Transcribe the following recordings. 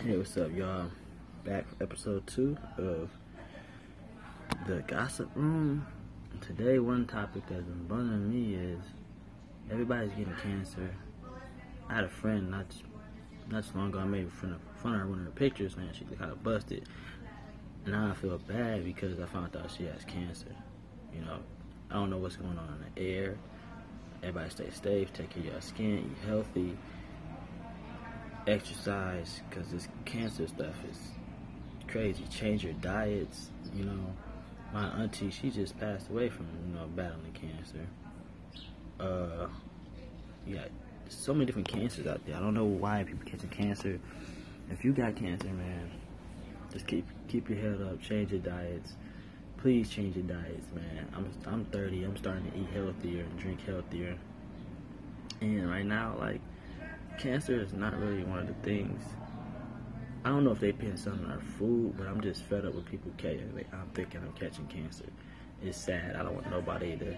Hey, what's up, y'all? Back for episode two of the Gossip Room. Today, one topic that's been bothering me is everybody's getting cancer. I had a friend not not too long ago. I made fun of, of her one of her pictures, man. She kind of busted. Now I feel bad because I found out she has cancer. You know, I don't know what's going on in the air. Everybody stay safe, take care of your skin, eat healthy exercise because this cancer stuff is crazy. Change your diets. You know, my auntie, she just passed away from you know battling cancer. Uh, yeah, so many different cancers out there. I don't know why people catching cancer. If you got cancer, man, just keep keep your head up. Change your diets. Please change your diets, man. I'm I'm 30. I'm starting to eat healthier and drink healthier. And right now, like cancer is not really one of the things. I don't know if they put something in our food, but I'm just fed up with people catching. Like, I'm thinking I'm catching cancer. It's sad. I don't want nobody to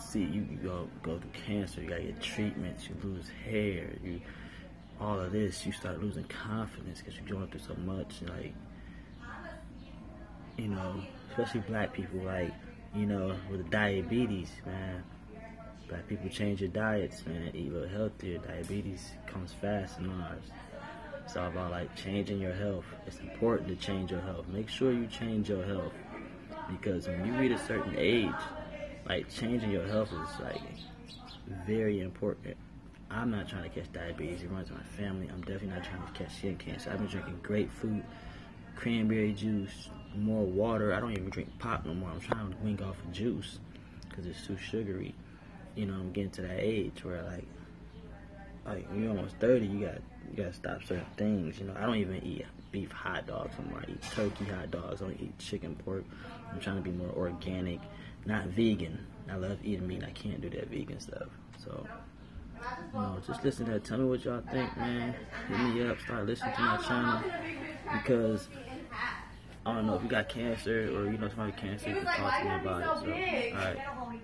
see you, you go go through cancer. You gotta get treatments. You lose hair. You all of this. You start losing confidence because you're going through so much. Like you know, especially black people. Like you know, with diabetes, man Black people change your diets, man. Eat a little healthier. Diabetes comes fast in ours. It's all about like changing your health. It's important to change your health. Make sure you change your health because when you reach a certain age, like changing your health is like very important. I'm not trying to catch diabetes. It runs in my family. I'm definitely not trying to catch skin cancer. I've been drinking grapefruit, cranberry juice, more water. I don't even drink pop no more. I'm trying to wing off of juice because it's too sugary you know, I'm getting to that age where like, like you're almost 30, you got you got to stop certain things. You know, I don't even eat beef hot dogs anymore. I eat turkey hot dogs. I don't eat chicken pork. I'm trying to be more organic, not vegan. I love eating meat. I can't do that vegan stuff. So, you know, just listen to that. Tell me what y'all think, man. Hit me up. Start listening to my channel because. I don't know if you got cancer or you know somebody cancer, you can talk to me about it. So, all right.